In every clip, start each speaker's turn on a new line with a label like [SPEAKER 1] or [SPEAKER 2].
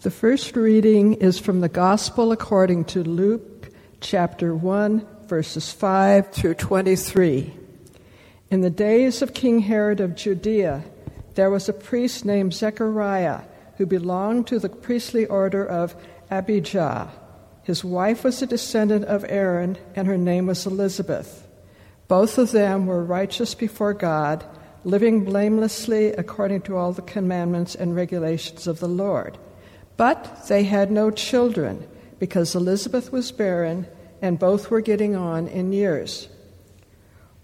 [SPEAKER 1] The first reading is from the Gospel according to Luke chapter 1, verses 5 through 23. In the days of King Herod of Judea, there was a priest named Zechariah who belonged to the priestly order of Abijah. His wife was a descendant of Aaron, and her name was Elizabeth. Both of them were righteous before God, living blamelessly according to all the commandments and regulations of the Lord. But they had no children, because Elizabeth was barren, and both were getting on in years.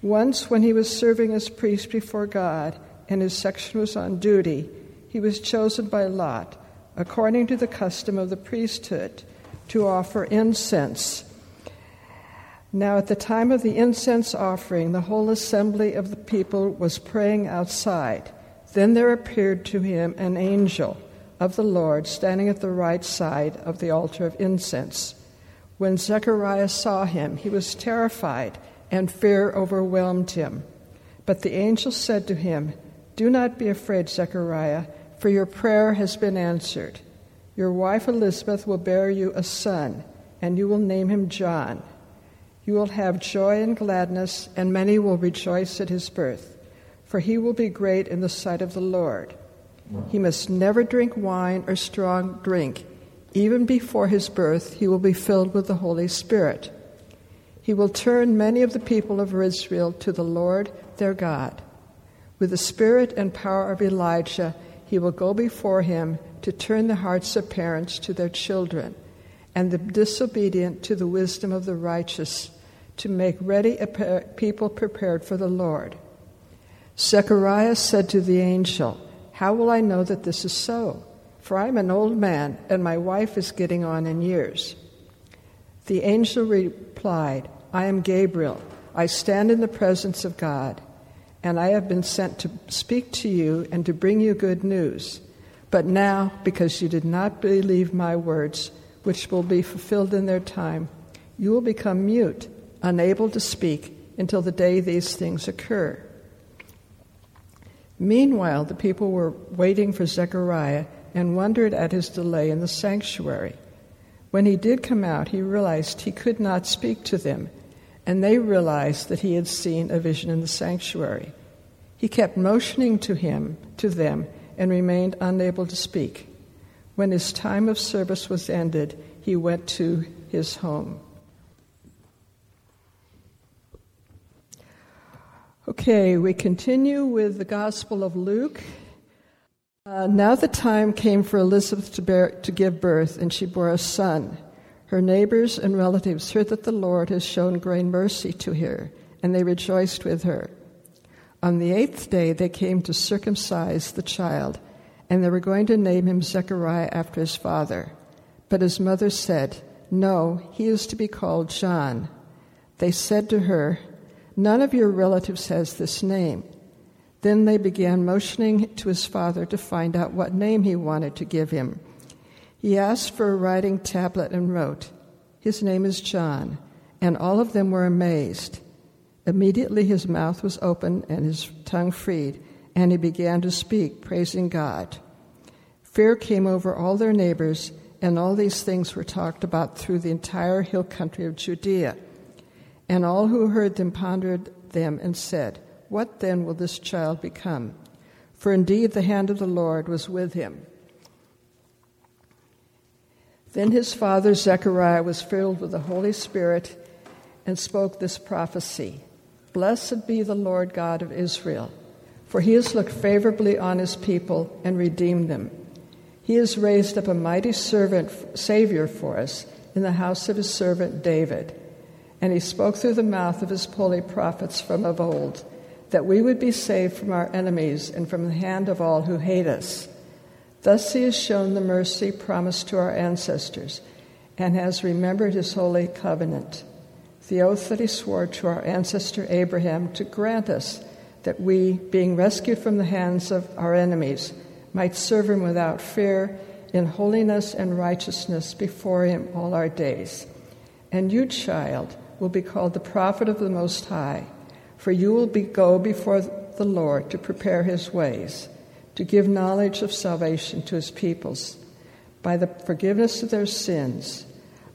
[SPEAKER 1] Once, when he was serving as priest before God, and his section was on duty, he was chosen by Lot, according to the custom of the priesthood, to offer incense. Now, at the time of the incense offering, the whole assembly of the people was praying outside. Then there appeared to him an angel of the Lord standing at the right side of the altar of incense. When Zechariah saw him, he was terrified, and fear overwhelmed him. But the angel said to him, Do not be afraid, Zechariah, for your prayer has been answered. Your wife Elizabeth will bear you a son, and you will name him John. You will have joy and gladness, and many will rejoice at his birth, for he will be great in the sight of the Lord. He must never drink wine or strong drink. Even before his birth, he will be filled with the Holy Spirit. He will turn many of the people of Israel to the Lord their God. With the spirit and power of Elijah, he will go before him to turn the hearts of parents to their children, and the disobedient to the wisdom of the righteous, to make ready a people prepared for the Lord. Zechariah said to the angel, How will I know that this is so? For I am an old man, and my wife is getting on in years. The angel replied, I am Gabriel. I stand in the presence of God, and I have been sent to speak to you and to bring you good news. But now, because you did not believe my words, which will be fulfilled in their time, you will become mute, unable to speak until the day these things occur. Meanwhile, the people were waiting for Zechariah and wondered at his delay in the sanctuary. When he did come out, he realized he could not speak to them, and they realized that he had seen a vision in the sanctuary. He kept motioning to him, to them, and remained unable to speak. When his time of service was ended, he went to his home. Okay, we continue with the Gospel of Luke. Uh, now the time came for Elizabeth to, bear, to give birth, and she bore a son. Her neighbors and relatives heard that the Lord has shown great mercy to her, and they rejoiced with her. On the eighth day, they came to circumcise the child, and they were going to name him Zechariah after his father. But his mother said, No, he is to be called John. They said to her, None of your relatives has this name. Then they began motioning to his father to find out what name he wanted to give him. He asked for a writing tablet and wrote, His name is John. And all of them were amazed. Immediately his mouth was opened and his tongue freed, and he began to speak, praising God. Fear came over all their neighbors, and all these things were talked about through the entire hill country of Judea. And all who heard them pondered them and said, What then will this child become? For indeed the hand of the Lord was with him. Then his father Zechariah was filled with the Holy Spirit and spoke this prophecy. Blessed be the Lord God of Israel, for he has looked favorably on his people and redeemed them. He has raised up a mighty servant, Savior for us in the house of his servant David. And he spoke through the mouth of his holy prophets from of old, that we would be saved from our enemies and from the hand of all who hate us. Thus he has shown the mercy promised to our ancestors and has remembered his holy covenant the oath that he swore to our ancestor Abraham to grant us that we, being rescued from the hands of our enemies, might serve him without fear in holiness and righteousness before him all our days. And you, child, will be called the prophet of the Most High, for you will be, go before the Lord to prepare his ways, to give knowledge of salvation to his peoples by the forgiveness of their sins,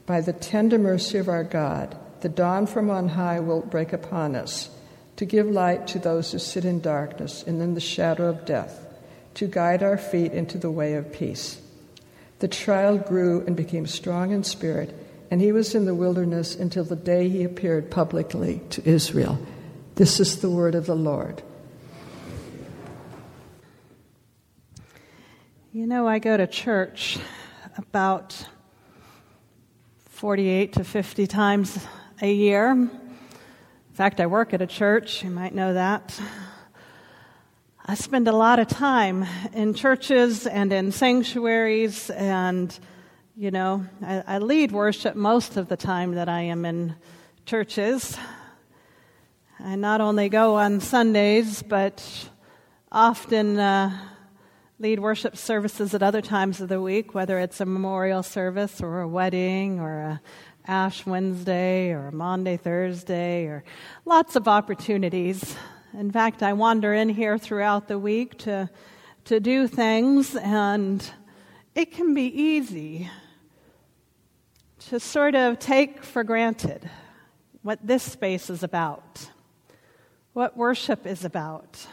[SPEAKER 1] by the tender mercy of our God, the dawn from on high will break upon us, to give light to those who sit in darkness and in the shadow of death, to guide our feet into the way of peace. The child grew and became strong in spirit, and he was in the wilderness until the day he appeared publicly to Israel. This is the word of the Lord.
[SPEAKER 2] You know, I go to church about 48 to 50 times a year. In fact, I work at a church, you might know that. I spend a lot of time in churches and in sanctuaries, and, you know, I, I lead worship most of the time that I am in churches. I not only go on Sundays, but often. Uh, lead worship services at other times of the week, whether it's a memorial service or a wedding or a Ash Wednesday or a Maundy Thursday or lots of opportunities. In fact, I wander in here throughout the week to, to do things, and it can be easy to sort of take for granted what this space is about, what worship is about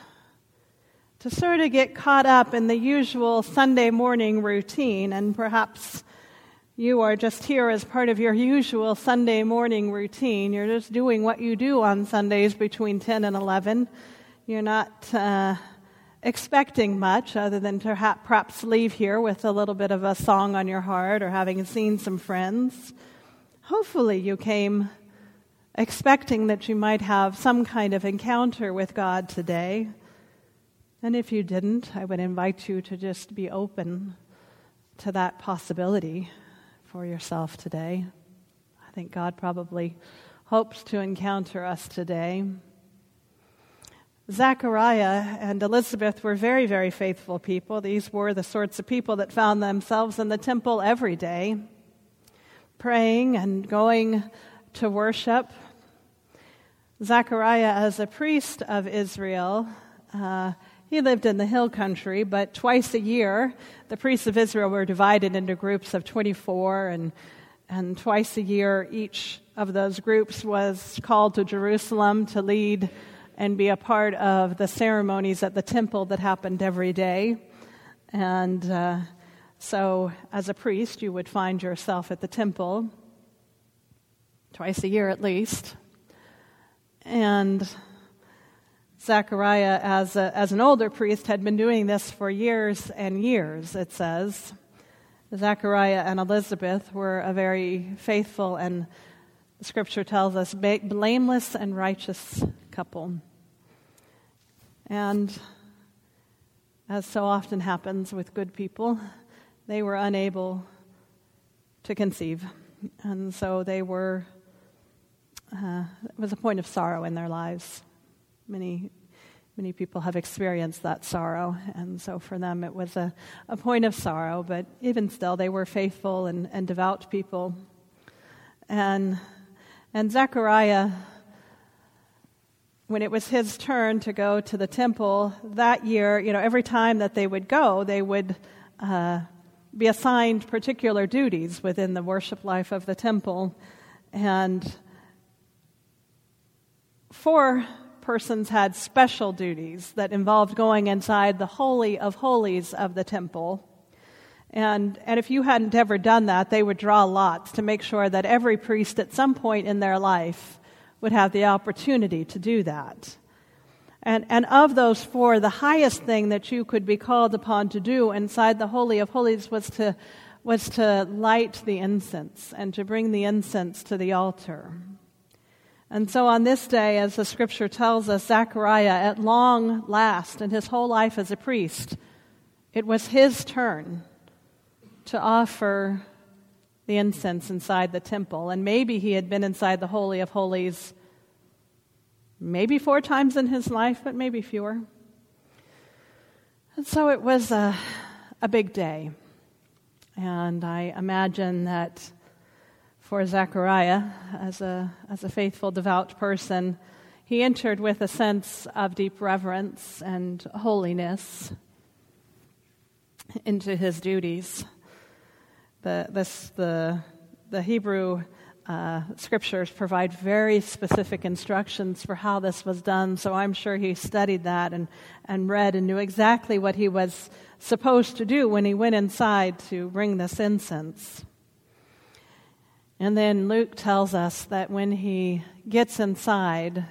[SPEAKER 2] to sort of get caught up in the usual Sunday morning routine, and perhaps you are just here as part of your usual Sunday morning routine. You're just doing what you do on Sundays between 10 and 11. You're not uh, expecting much other than to ha- perhaps leave here with a little bit of a song on your heart or having seen some friends. Hopefully, you came expecting that you might have some kind of encounter with God today. And if you didn't, I would invite you to just be open to that possibility for yourself today. I think God probably hopes to encounter us today. Zachariah and Elizabeth were very, very faithful people. These were the sorts of people that found themselves in the temple every day, praying and going to worship. Zachariah, as a priest of Israel, uh, he lived in the hill country, but twice a year, the priests of Israel were divided into groups of 24, and, and twice a year, each of those groups was called to Jerusalem to lead and be a part of the ceremonies at the temple that happened every day. And uh, so, as a priest, you would find yourself at the temple twice a year at least. And Zechariah, as, a, as an older priest, had been doing this for years and years, it says. Zechariah and Elizabeth were a very faithful and, scripture tells us, blameless and righteous couple. And as so often happens with good people, they were unable to conceive. And so they were, uh, it was a point of sorrow in their lives. Many, many people have experienced that sorrow, and so for them it was a, a point of sorrow, but even still, they were faithful and, and devout people. And, and Zechariah, when it was his turn to go to the temple that year, you know, every time that they would go, they would uh, be assigned particular duties within the worship life of the temple. And four persons had special duties that involved going inside the Holy of Holies of the temple. And, and if you hadn't ever done that, they would draw lots to make sure that every priest at some point in their life would have the opportunity to do that. And, and of those four, the highest thing that you could be called upon to do inside the Holy of Holies was to, was to light the incense and to bring the incense to the altar. And so on this day, as the scripture tells us, Zechariah, at long last, in his whole life as a priest, it was his turn to offer the incense inside the temple. And maybe he had been inside the Holy of Holies maybe four times in his life, but maybe fewer. And so it was a, a big day. And I imagine that for Zechariah as a, as a faithful, devout person. He entered with a sense of deep reverence and holiness into his duties. The, this, the, the Hebrew uh, scriptures provide very specific instructions for how this was done, so I'm sure he studied that and, and read and knew exactly what he was supposed to do when he went inside to bring this incense. And then Luke tells us that when he gets inside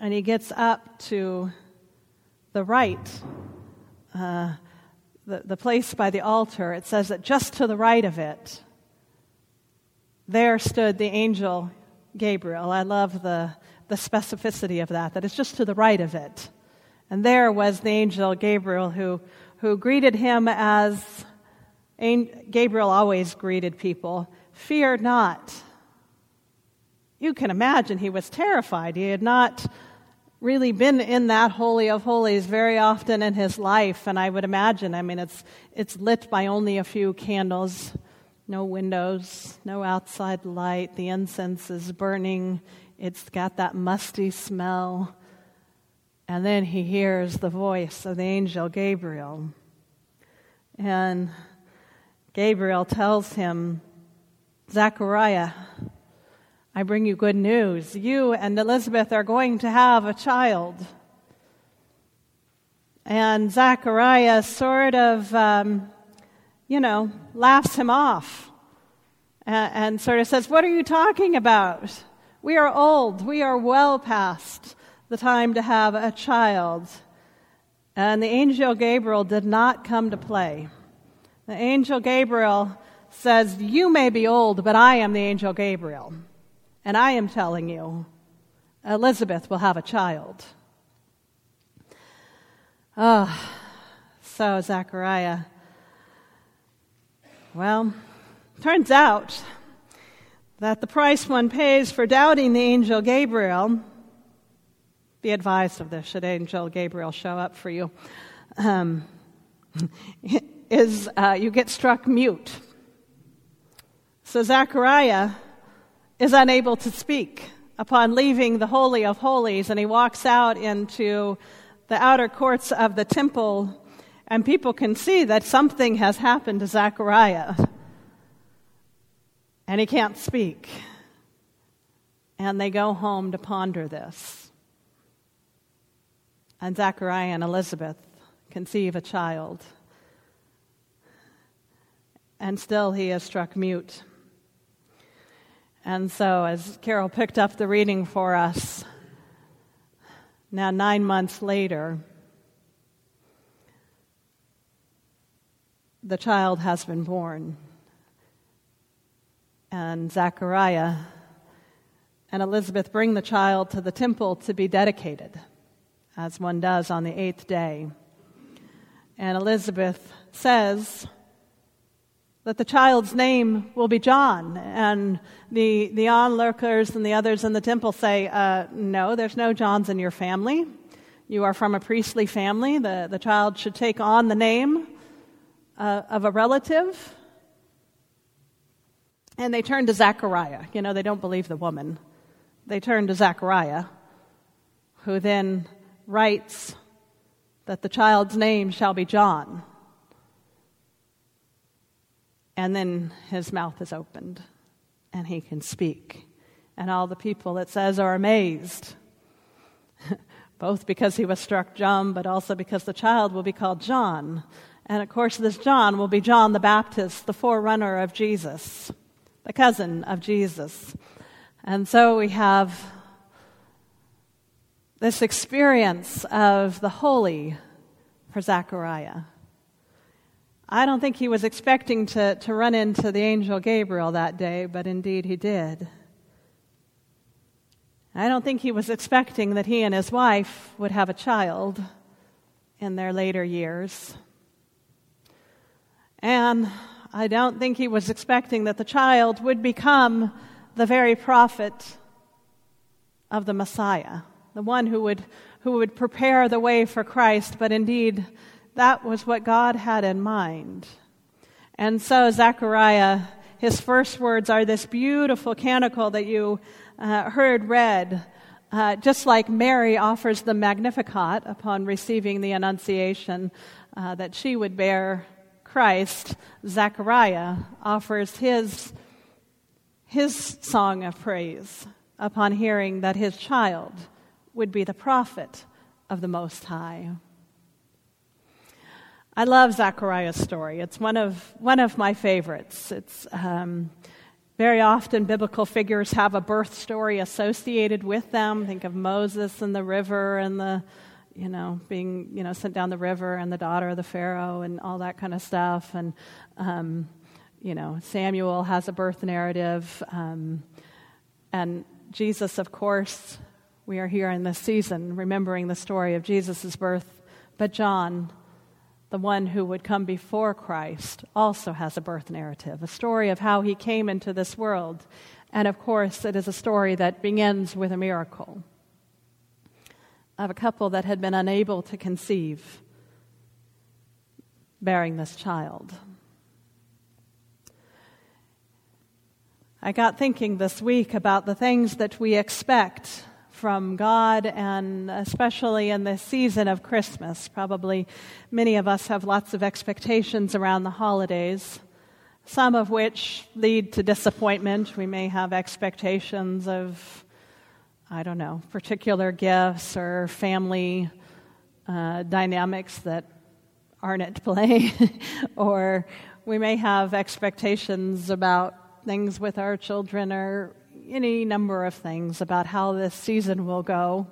[SPEAKER 2] and he gets up to the right, uh, the, the place by the altar, it says that just to the right of it, there stood the angel Gabriel. I love the, the specificity of that, that it's just to the right of it. And there was the angel Gabriel who, who greeted him as Gabriel always greeted people Fear not. You can imagine he was terrified. He had not really been in that Holy of Holies very often in his life, and I would imagine, I mean, it's, it's lit by only a few candles, no windows, no outside light. The incense is burning, it's got that musty smell. And then he hears the voice of the angel Gabriel. And Gabriel tells him, Zechariah, I bring you good news. You and Elizabeth are going to have a child. And Zachariah sort of, um, you know, laughs him off and, and sort of says, What are you talking about? We are old. We are well past the time to have a child. And the angel Gabriel did not come to play. The angel Gabriel says, You may be old, but I am the angel Gabriel. And I am telling you, Elizabeth will have a child. Oh, so Zechariah. Well, turns out that the price one pays for doubting the angel Gabriel, be advised of this should angel Gabriel show up for you. Um, is uh, you get struck mute. So Zechariah is unable to speak upon leaving the Holy of Holies, and he walks out into the outer courts of the temple, and people can see that something has happened to Zechariah. And he can't speak. And they go home to ponder this. And Zechariah and Elizabeth conceive a child and still he is struck mute. And so, as Carol picked up the reading for us, now nine months later, the child has been born. And Zachariah and Elizabeth bring the child to the temple to be dedicated, as one does on the eighth day. And Elizabeth says, that the child's name will be John. And the, the onlookers and the others in the temple say, uh, No, there's no Johns in your family. You are from a priestly family. The, the child should take on the name uh, of a relative. And they turn to Zechariah. You know, they don't believe the woman. They turn to Zechariah, who then writes that the child's name shall be John. And then his mouth is opened and he can speak. And all the people, it says, are amazed. Both because he was struck dumb, but also because the child will be called John. And of course, this John will be John the Baptist, the forerunner of Jesus, the cousin of Jesus. And so we have this experience of the holy for Zechariah. I don't think he was expecting to, to run into the angel Gabriel that day, but indeed he did. I don't think he was expecting that he and his wife would have a child in their later years. And I don't think he was expecting that the child would become the very prophet of the Messiah, the one who would, who would prepare the way for Christ, but indeed that was what God had in mind. And so, Zechariah, his first words are this beautiful canticle that you uh, heard read, uh, just like Mary offers the Magnificat upon receiving the Annunciation, uh, that she would bear Christ, Zechariah offers his, his song of praise upon hearing that his child would be the prophet of the Most High. I love Zechariah's story. It's one of, one of my favorites. It's um, very often biblical figures have a birth story associated with them. Think of Moses and the river and the, you know, being, you know, sent down the river and the daughter of the Pharaoh and all that kind of stuff. And, um, you know, Samuel has a birth narrative. Um, and Jesus, of course, we are here in this season remembering the story of Jesus' birth. But John, the one who would come before Christ, also has a birth narrative, a story of how he came into this world. And of course, it is a story that begins with a miracle of a couple that had been unable to conceive, bearing this child. I got thinking this week about the things that we expect from God, and especially in this season of Christmas. Probably many of us have lots of expectations around the holidays, some of which lead to disappointment. We may have expectations of, I don't know, particular gifts or family uh, dynamics that aren't at play, or we may have expectations about things with our children or any number of things about how this season will go.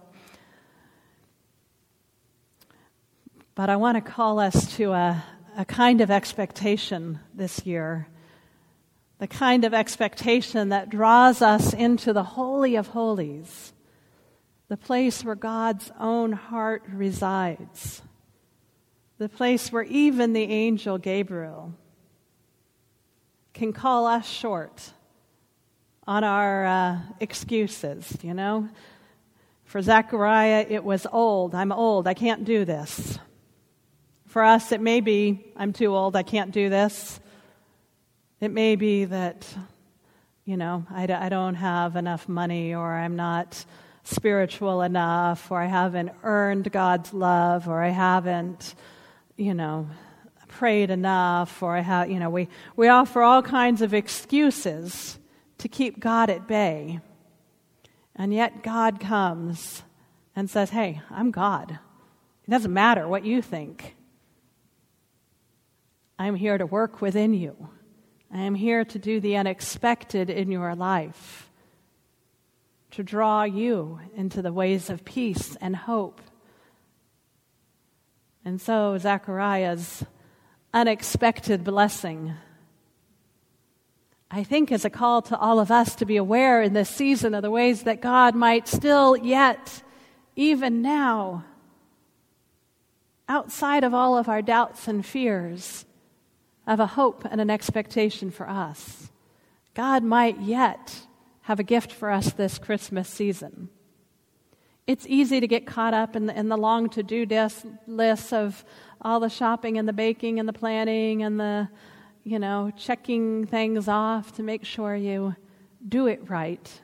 [SPEAKER 2] But I want to call us to a, a kind of expectation this year. The kind of expectation that draws us into the Holy of Holies, the place where God's own heart resides, the place where even the angel Gabriel can call us short on our uh, excuses, you know. For Zechariah, it was old. I'm old. I can't do this. For us, it may be, I'm too old. I can't do this. It may be that, you know, I, I don't have enough money or I'm not spiritual enough or I haven't earned God's love or I haven't, you know, prayed enough or I have, you know, we, we offer all kinds of excuses to keep God at bay. And yet God comes and says, Hey, I'm God. It doesn't matter what you think. I'm here to work within you. I am here to do the unexpected in your life, to draw you into the ways of peace and hope. And so, Zechariah's unexpected blessing I think is a call to all of us to be aware in this season of the ways that God might still yet, even now, outside of all of our doubts and fears, have a hope and an expectation for us. God might yet have a gift for us this Christmas season. It's easy to get caught up in the, in the long to do list of all the shopping and the baking and the planning and the you know, checking things off to make sure you do it right.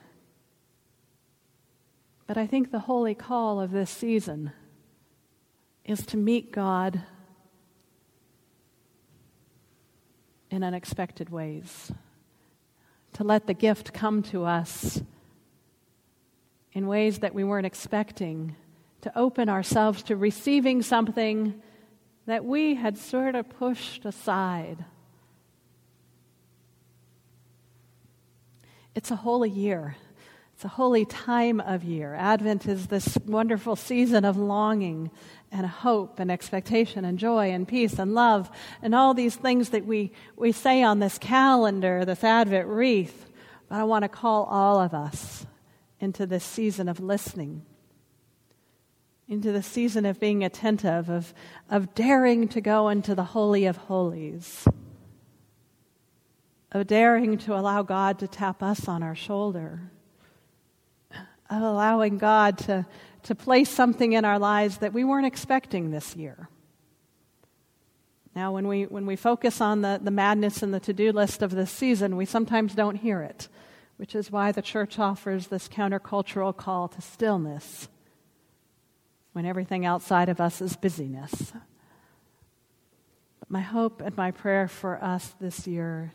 [SPEAKER 2] But I think the holy call of this season is to meet God in unexpected ways, to let the gift come to us in ways that we weren't expecting, to open ourselves to receiving something that we had sort of pushed aside It's a holy year. It's a holy time of year. Advent is this wonderful season of longing and hope and expectation and joy and peace and love and all these things that we, we say on this calendar, this Advent wreath. But I want to call all of us into this season of listening, into the season of being attentive, of, of daring to go into the Holy of Holies of daring to allow God to tap us on our shoulder, of allowing God to, to place something in our lives that we weren't expecting this year. Now, when we, when we focus on the, the madness and the to do list of this season, we sometimes don't hear it, which is why the church offers this countercultural call to stillness when everything outside of us is busyness. But My hope and my prayer for us this year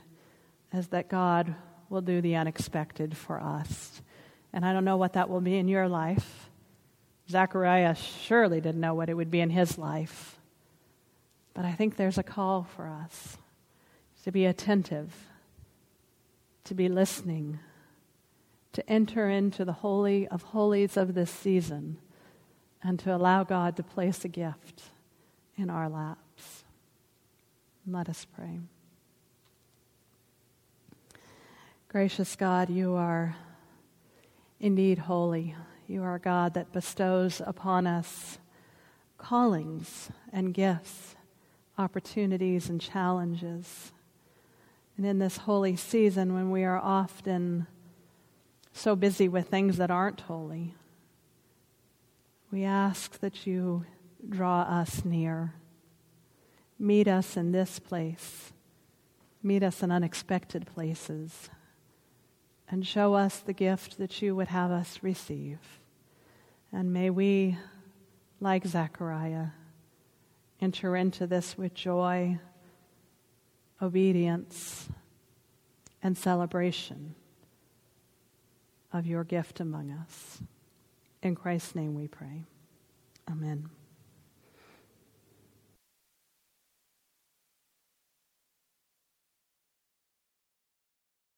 [SPEAKER 2] is that God will do the unexpected for us. And I don't know what that will be in your life. Zechariah surely didn't know what it would be in his life. But I think there's a call for us to be attentive, to be listening, to enter into the holy of holies of this season, and to allow God to place a gift in our laps. Let us pray. Gracious God, you are indeed holy. You are God that bestows upon us callings and gifts, opportunities and challenges. And in this holy season, when we are often so busy with things that aren't holy, we ask that you draw us near. Meet us in this place. Meet us in unexpected places and show us the gift that you would have us receive. And may we, like Zechariah, enter into this with joy, obedience, and celebration of your gift among us. In Christ's name we pray. Amen.